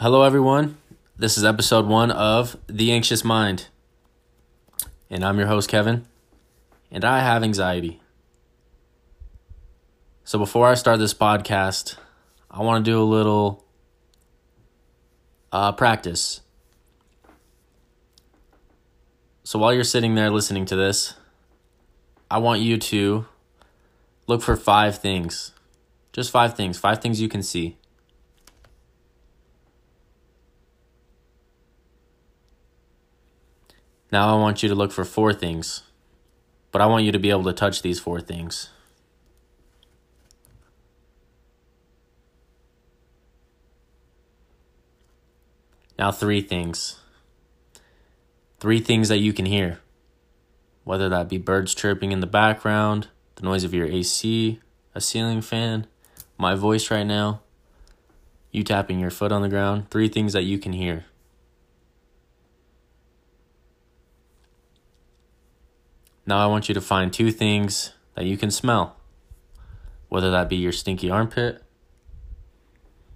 Hello, everyone. This is episode one of The Anxious Mind. And I'm your host, Kevin. And I have anxiety. So before I start this podcast, I want to do a little uh, practice. So while you're sitting there listening to this, I want you to look for five things. Just five things. Five things you can see. Now I want you to look for four things, but I want you to be able to touch these four things. Now, three things. Three things that you can hear, whether that be birds chirping in the background, the noise of your AC, a ceiling fan, my voice right now, you tapping your foot on the ground. Three things that you can hear. Now I want you to find two things that you can smell. Whether that be your stinky armpit,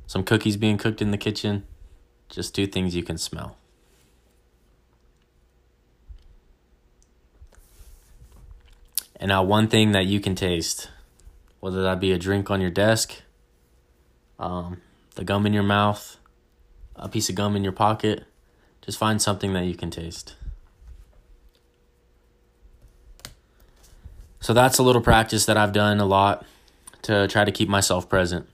some cookies being cooked in the kitchen, just two things you can smell. And now one thing that you can taste, whether that be a drink on your desk, um, the gum in your mouth, a piece of gum in your pocket, just find something that you can taste. So that's a little practice that I've done a lot to try to keep myself present.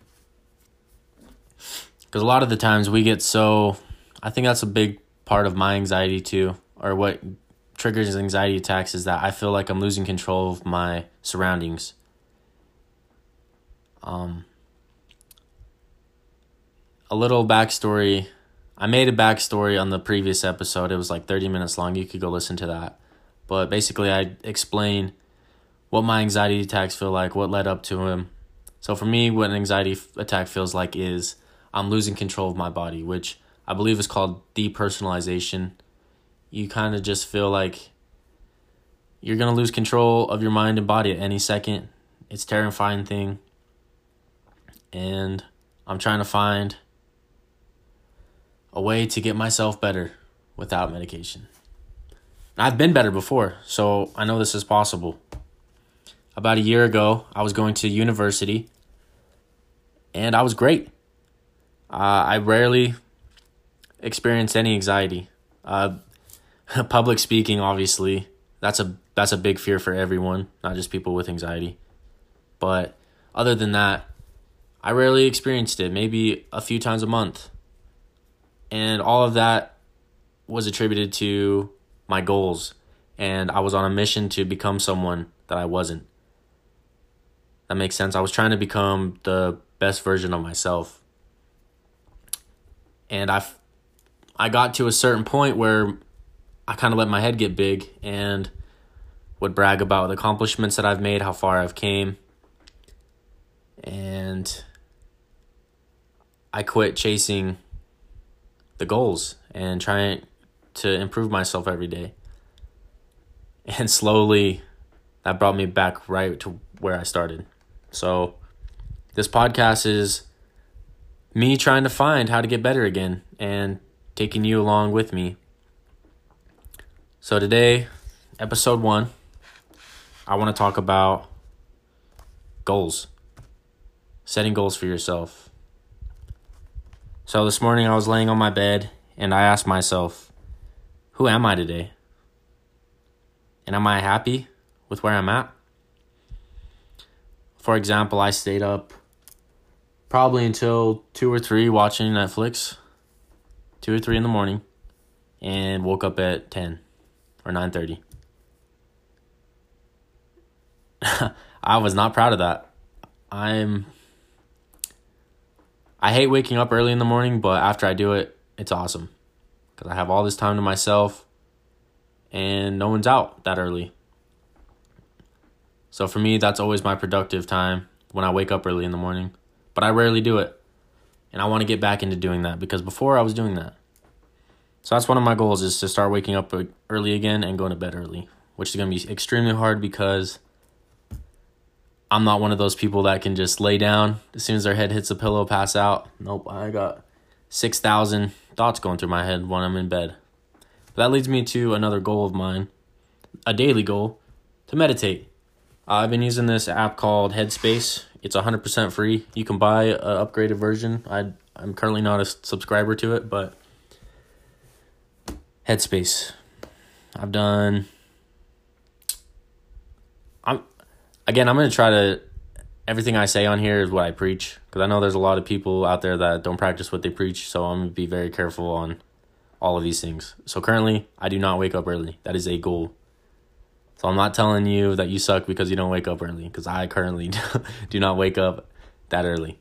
Because a lot of the times we get so, I think that's a big part of my anxiety too, or what triggers anxiety attacks is that I feel like I'm losing control of my surroundings. Um, a little backstory. I made a backstory on the previous episode. It was like 30 minutes long. You could go listen to that. But basically, I explain what my anxiety attacks feel like, what led up to them. So for me, what an anxiety attack feels like is I'm losing control of my body, which I believe is called depersonalization. You kind of just feel like you're going to lose control of your mind and body at any second. It's terrifying thing. And I'm trying to find a way to get myself better without medication. I've been better before, so I know this is possible about a year ago, I was going to university and I was great. Uh, I rarely experienced any anxiety. Uh, public speaking, obviously, that's a that's a big fear for everyone, not just people with anxiety. But other than that, I rarely experienced it. Maybe a few times a month, and all of that was attributed to my goals, and I was on a mission to become someone that I wasn't. That makes sense. I was trying to become the best version of myself. And I I got to a certain point where I kind of let my head get big and would brag about the accomplishments that I've made, how far I've came. And I quit chasing the goals and trying to improve myself every day. And slowly that brought me back right to where I started. So, this podcast is me trying to find how to get better again and taking you along with me. So, today, episode one, I want to talk about goals, setting goals for yourself. So, this morning I was laying on my bed and I asked myself, who am I today? And am I happy with where I'm at? For example, I stayed up probably until 2 or 3 watching Netflix, 2 or 3 in the morning, and woke up at 10 or 9:30. I was not proud of that. I'm I hate waking up early in the morning, but after I do it, it's awesome cuz I have all this time to myself and no one's out that early. So for me, that's always my productive time when I wake up early in the morning. But I rarely do it. And I want to get back into doing that because before I was doing that. So that's one of my goals is to start waking up early again and going to bed early, which is going to be extremely hard because I'm not one of those people that can just lay down as soon as their head hits the pillow, pass out. Nope, I got 6,000 thoughts going through my head when I'm in bed. But that leads me to another goal of mine, a daily goal, to meditate. I've been using this app called Headspace. It's 100% free. You can buy an upgraded version. I I'm currently not a subscriber to it, but Headspace. I've done I'm again, I'm to try to everything I say on here is what I preach because I know there's a lot of people out there that don't practice what they preach, so I'm to be very careful on all of these things. So currently, I do not wake up early. That is a goal. So I'm not telling you that you suck because you don't wake up early because I currently do not wake up that early.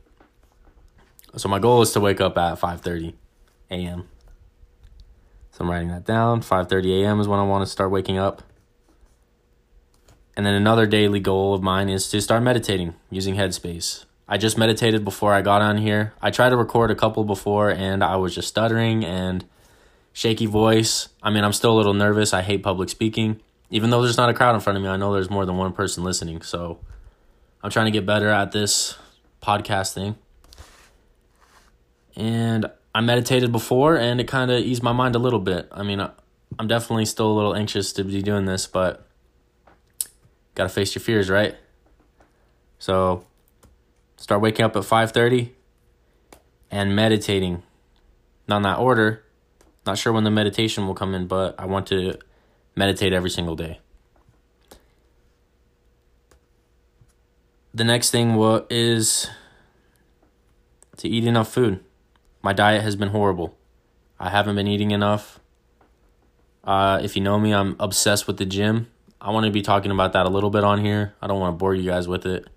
So my goal is to wake up at 5:30 a.m. So I'm writing that down. 5:30 a.m. is when I want to start waking up. And then another daily goal of mine is to start meditating using Headspace. I just meditated before I got on here. I tried to record a couple before and I was just stuttering and shaky voice. I mean, I'm still a little nervous. I hate public speaking. Even though there's not a crowd in front of me, I know there's more than one person listening. So I'm trying to get better at this podcast thing. And I meditated before and it kind of eased my mind a little bit. I mean, I'm definitely still a little anxious to be doing this, but got to face your fears, right? So start waking up at 5:30 and meditating. Not in that order. Not sure when the meditation will come in, but I want to meditate every single day. The next thing what is to eat enough food. My diet has been horrible. I haven't been eating enough. Uh, if you know me, I'm obsessed with the gym. I want to be talking about that a little bit on here. I don't want to bore you guys with it.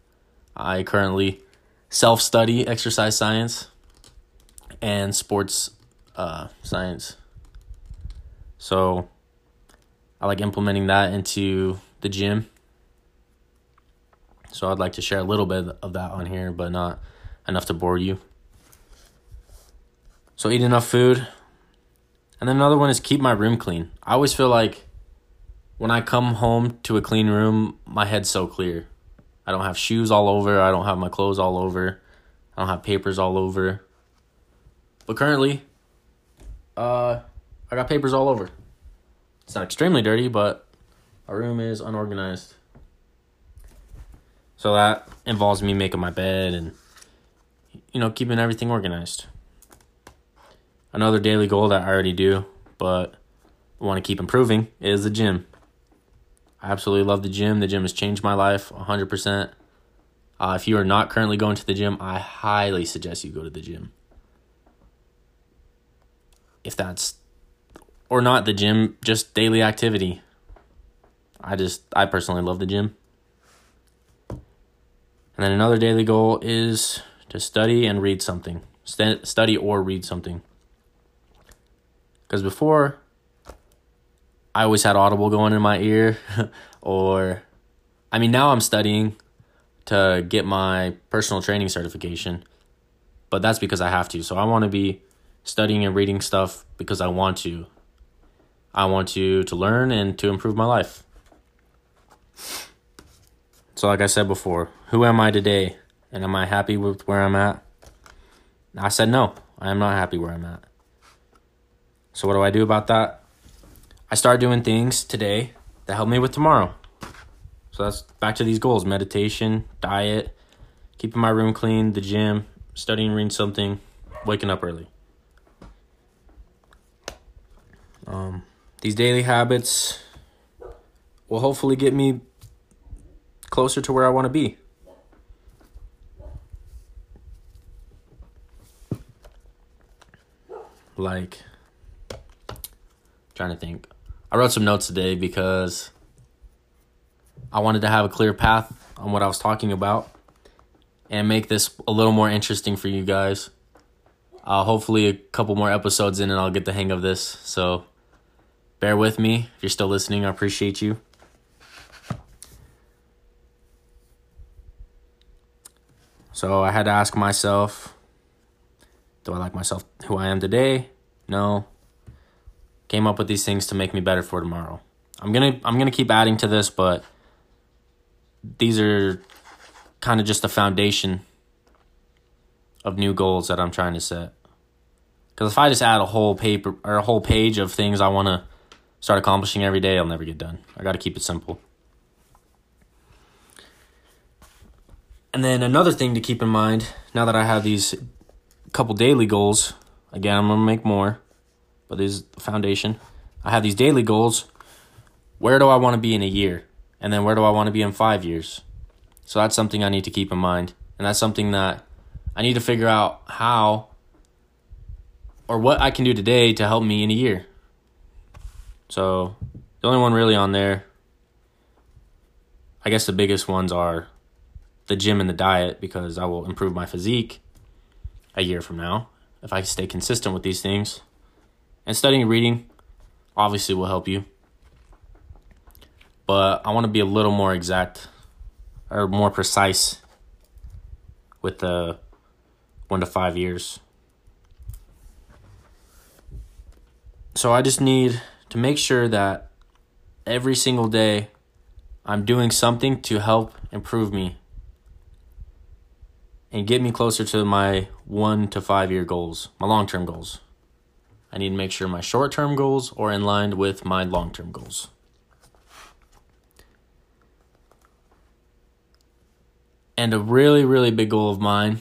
I currently self study exercise science and sports uh, science. So I like implementing that into the gym. So I'd like to share a little bit of that on here, but not enough to bore you. So eat enough food. And then another one is keep my room clean. I always feel like when I come home to a clean room, my head's so clear. I don't have shoes all over, I don't have my clothes all over, I don't have papers all over. But currently, uh, I got papers all over. It's not extremely dirty, but our room is unorganized. So that involves me making my bed and, you know, keeping everything organized. Another daily goal that I already do, but want to keep improving, is the gym. I absolutely love the gym. The gym has changed my life 100%. Uh, if you are not currently going to the gym, I highly suggest you go to the gym. If that's or not the gym, just daily activity. I just I personally love the gym. And then another daily goal is to study and read something. St- study or read something. Cuz before I always had Audible going in my ear or I mean now I'm studying to get my personal training certification. But that's because I have to. So I want to be studying and reading stuff because I want to. I want you to learn and to improve my life. So like I said before, who am I today? And am I happy with where I'm at? I said no. I am not happy where I'm at. So what do I do about that? I start doing things today that help me with tomorrow. So that's back to these goals meditation, diet, keeping my room clean, the gym, studying, reading something, waking up early. Um, these daily habits will hopefully get me closer to where I want to be. Like, trying to think. I wrote some notes today because I wanted to have a clear path on what I was talking about and make this a little more interesting for you guys. Uh, hopefully, a couple more episodes in and I'll get the hang of this. So, bear with me. If you're still listening, I appreciate you. So I had to ask myself, do I like myself who I am today? No. Came up with these things to make me better for tomorrow. I'm going to I'm going to keep adding to this, but these are kind of just the foundation of new goals that I'm trying to set. Because if I just add a whole paper or a whole page of things I want to start accomplishing every day, I'll never get done. I got to keep it simple. And then another thing to keep in mind now that I have these couple daily goals, again, I'm going to make more, but this is the foundation. I have these daily goals. Where do I want to be in a year? And then where do I want to be in five years? So that's something I need to keep in mind. And that's something that I need to figure out how or what I can do today to help me in a year. So the only one really on there, I guess the biggest ones are the gym and the diet because I will improve my physique a year from now if I stay consistent with these things. And studying and reading obviously will help you. But I want to be a little more exact or more precise with the one to five years. So I just need to make sure that every single day I'm doing something to help improve me and get me closer to my one to five year goals, my long term goals. I need to make sure my short term goals are in line with my long term goals. And a really, really big goal of mine,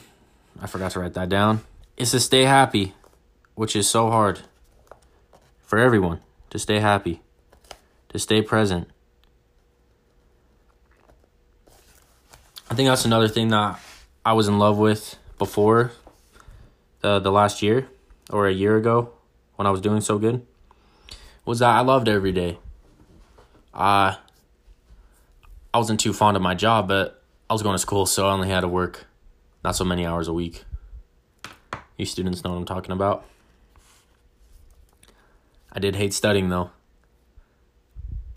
I forgot to write that down, is to stay happy, which is so hard for everyone to stay happy, to stay present. I think that's another thing that I was in love with before the the last year or a year ago when I was doing so good was that I loved every day. I I wasn't too fond of my job, but I was going to school, so I only had to work not so many hours a week. You students know what I'm talking about. I did hate studying though.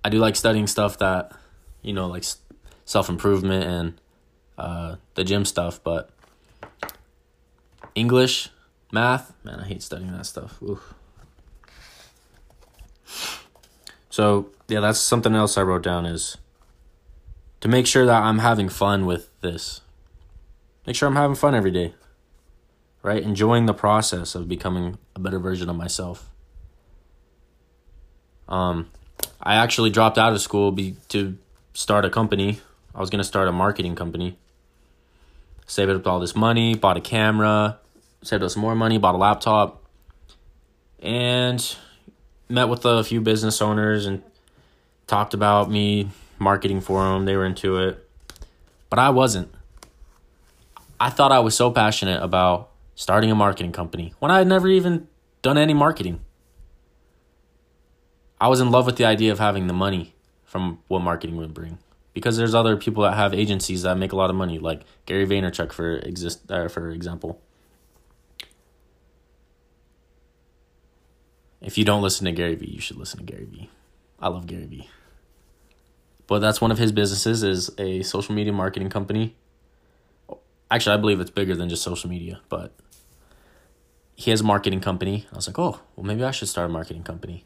I do like studying stuff that, you know, like self improvement and uh, the gym stuff, but English, math, man, I hate studying that stuff. Oof. So yeah, that's something else I wrote down is to make sure that I'm having fun with this. Make sure I'm having fun every day. Right? Enjoying the process of becoming a better version of myself. Um I actually dropped out of school be, to start a company. I was going to start a marketing company saved up all this money, bought a camera, saved up some more money, bought a laptop, and met with a few business owners and talked about me marketing for them. They were into it, but I wasn't. I thought I was so passionate about starting a marketing company when I had never even done any marketing. I was in love with the idea of having the money from what marketing would bring because there's other people that have agencies that make a lot of money, like Gary Vaynerchuk for exist uh, for example. If you don't listen to Gary Vee, you should listen to Gary Vee. I love Gary Vee. But that's one of his businesses is a social media marketing company. Actually, I believe it's bigger than just social media, but he has a marketing company. I was like, oh, well, maybe I should start a marketing company.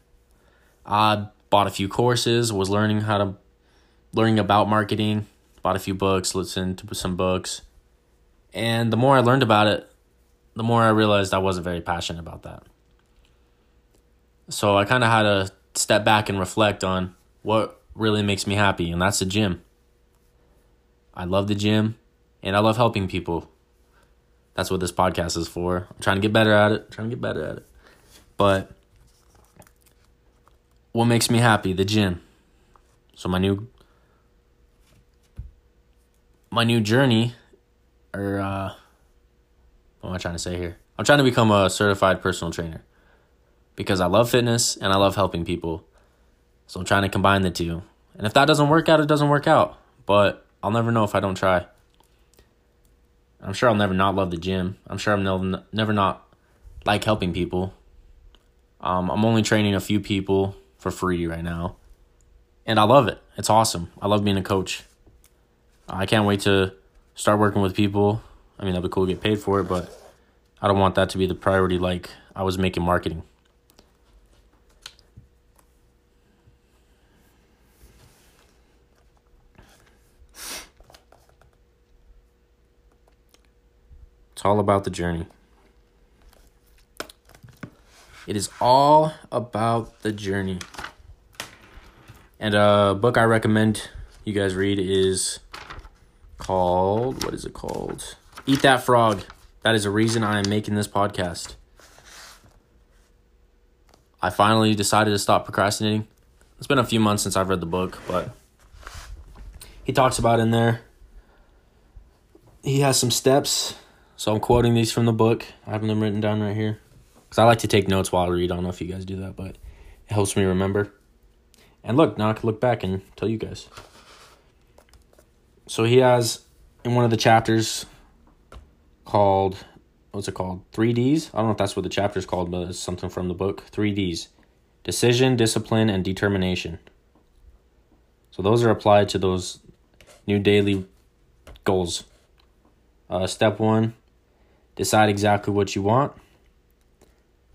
I bought a few courses, was learning how to learning about marketing, bought a few books, listened to some books. And the more I learned about it, the more I realized I wasn't very passionate about that. So I kind of had to step back and reflect on what really makes me happy, and that's the gym. I love the gym and I love helping people. That's what this podcast is for. I'm trying to get better at it, trying to get better at it. But what makes me happy? The gym. So my new my new journey, or uh, what am I trying to say here? I'm trying to become a certified personal trainer because I love fitness and I love helping people. So I'm trying to combine the two. And if that doesn't work out, it doesn't work out. But I'll never know if I don't try. I'm sure I'll never not love the gym. I'm sure I'm never, never not like helping people. Um, I'm only training a few people for free right now. And I love it. It's awesome. I love being a coach. I can't wait to start working with people. I mean, that'd be cool to get paid for it, but I don't want that to be the priority like I was making marketing. It's all about the journey. It is all about the journey. And a book I recommend you guys read is called what is it called? Eat That Frog. That is a reason I am making this podcast. I finally decided to stop procrastinating. It's been a few months since I've read the book, but he talks about in there. He has some steps, so I'm quoting these from the book. I have them written down right here because I like to take notes while I read. I don't know if you guys do that, but it helps me remember. And look, now I can look back and tell you guys. So he has in one of the chapters called what's it called? 3Ds. I don't know if that's what the chapter is called, but it's something from the book. 3Ds. Decision, discipline, and determination. So those are applied to those new daily goals. Uh, step one, decide exactly what you want.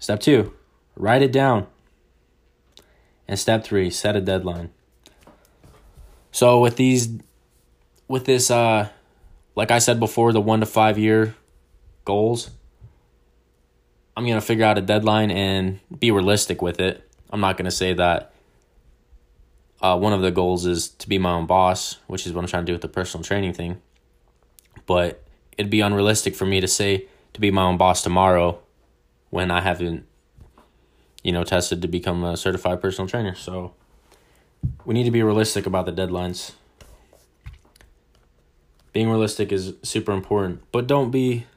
Step two, write it down. And step three, set a deadline. So with these, with this, uh, like I said before, the one to five year goals, I'm gonna figure out a deadline and be realistic with it. I'm not gonna say that. Uh, one of the goals is to be my own boss, which is what I'm trying to do with the personal training thing. But it'd be unrealistic for me to say to be my own boss tomorrow when I haven't, you know, tested to become a certified personal trainer. So we need to be realistic about the deadlines. Being realistic is super important, but don't be.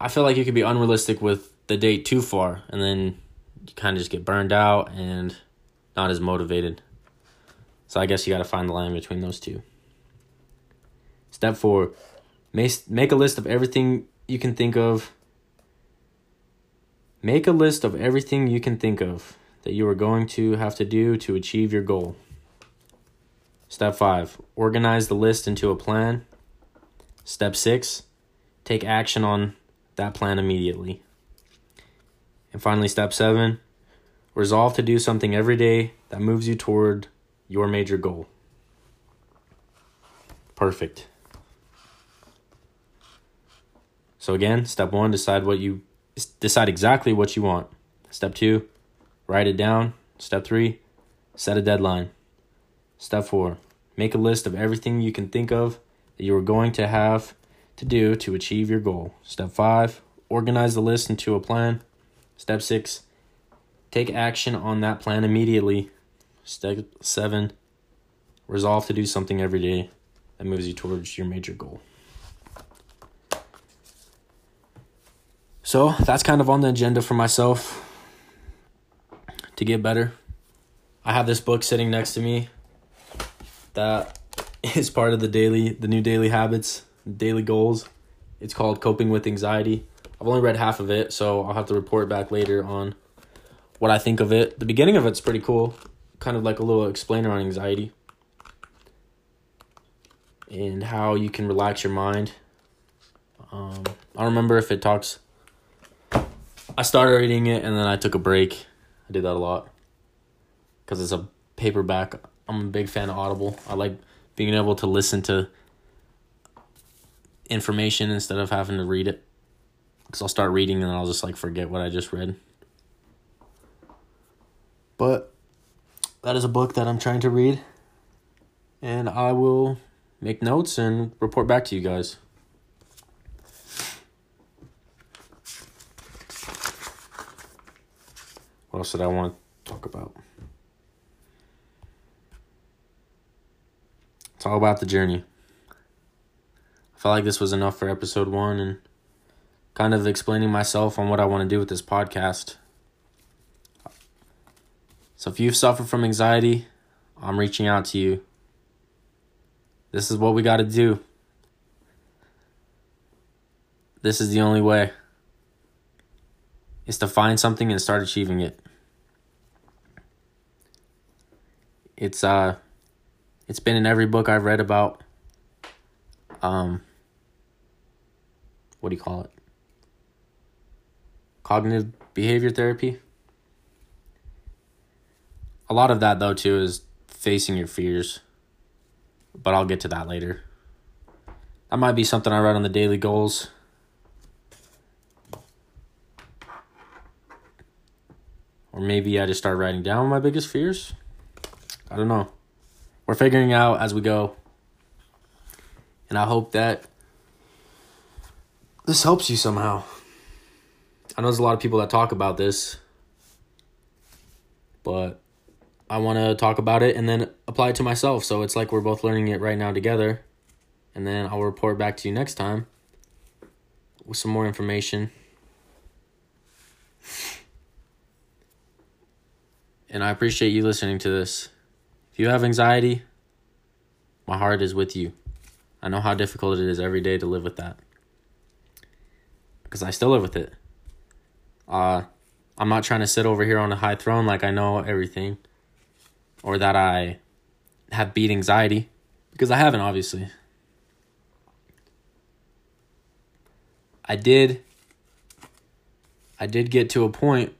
I feel like you could be unrealistic with the date too far, and then you kind of just get burned out and not as motivated. So I guess you got to find the line between those two. Step four, make, make a list of everything you can think of. Make a list of everything you can think of that you are going to have to do to achieve your goal. Step five, organize the list into a plan. Step six, take action on that plan immediately. And finally, step seven, resolve to do something every day that moves you toward your major goal. Perfect. So again, step 1, decide what you decide exactly what you want. Step 2, write it down. Step 3, set a deadline. Step 4, make a list of everything you can think of that you are going to have to do to achieve your goal. Step 5, organize the list into a plan. Step 6, take action on that plan immediately. Step 7, resolve to do something every day that moves you towards your major goal. So that's kind of on the agenda for myself to get better. I have this book sitting next to me that is part of the daily, the new daily habits, daily goals. It's called Coping with Anxiety. I've only read half of it, so I'll have to report back later on what I think of it. The beginning of it's pretty cool, kind of like a little explainer on anxiety and how you can relax your mind. Um, I don't remember if it talks I started reading it and then I took a break. I did that a lot because it's a paperback. I'm a big fan of Audible. I like being able to listen to information instead of having to read it. Because I'll start reading and I'll just like forget what I just read. But that is a book that I'm trying to read. And I will make notes and report back to you guys. What else did I want to talk about? It's all about the journey. I felt like this was enough for episode one and kind of explaining myself on what I want to do with this podcast. So if you've suffered from anxiety, I'm reaching out to you. This is what we got to do. This is the only way. Is to find something and start achieving it. It's uh it's been in every book I've read about um what do you call it? Cognitive behavior therapy. A lot of that though too is facing your fears. But I'll get to that later. That might be something I write on the daily goals. Or maybe I just start writing down my biggest fears. I don't know. We're figuring out as we go. And I hope that this helps you somehow. I know there's a lot of people that talk about this, but I want to talk about it and then apply it to myself. So it's like we're both learning it right now together. And then I'll report back to you next time with some more information. And I appreciate you listening to this. If you have anxiety, my heart is with you. I know how difficult it is every day to live with that. Because I still live with it. Uh, I'm not trying to sit over here on a high throne like I know everything or that I have beat anxiety because I haven't, obviously. I did. I did get to a point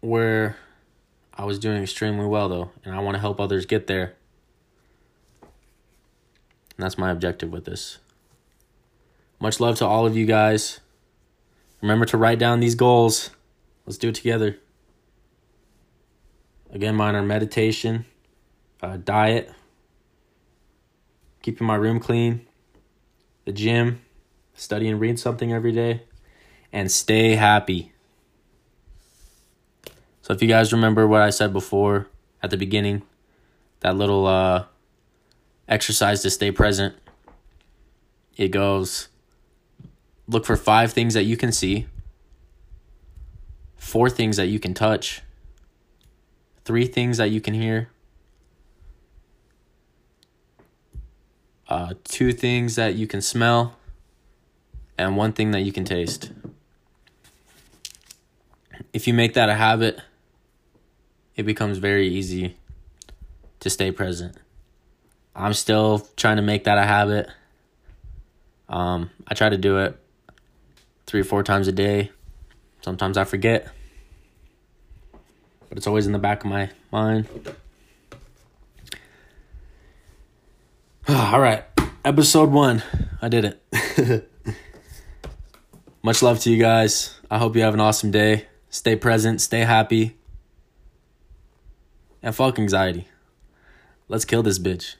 where I was doing extremely well, though, and I want to help others get there. And that's my objective with this. Much love to all of you guys. Remember to write down these goals. Let's do it together. Again, mine are meditation, uh, diet, keeping my room clean, the gym, study and read something every day, and stay happy. So, if you guys remember what I said before at the beginning, that little uh, exercise to stay present, it goes look for five things that you can see, four things that you can touch, three things that you can hear, uh, two things that you can smell, and one thing that you can taste. If you make that a habit, it becomes very easy to stay present. I'm still trying to make that a habit. Um, I try to do it three or four times a day. Sometimes I forget, but it's always in the back of my mind. All right, episode one. I did it. Much love to you guys. I hope you have an awesome day. Stay present, stay happy, and fuck anxiety. Let's kill this bitch.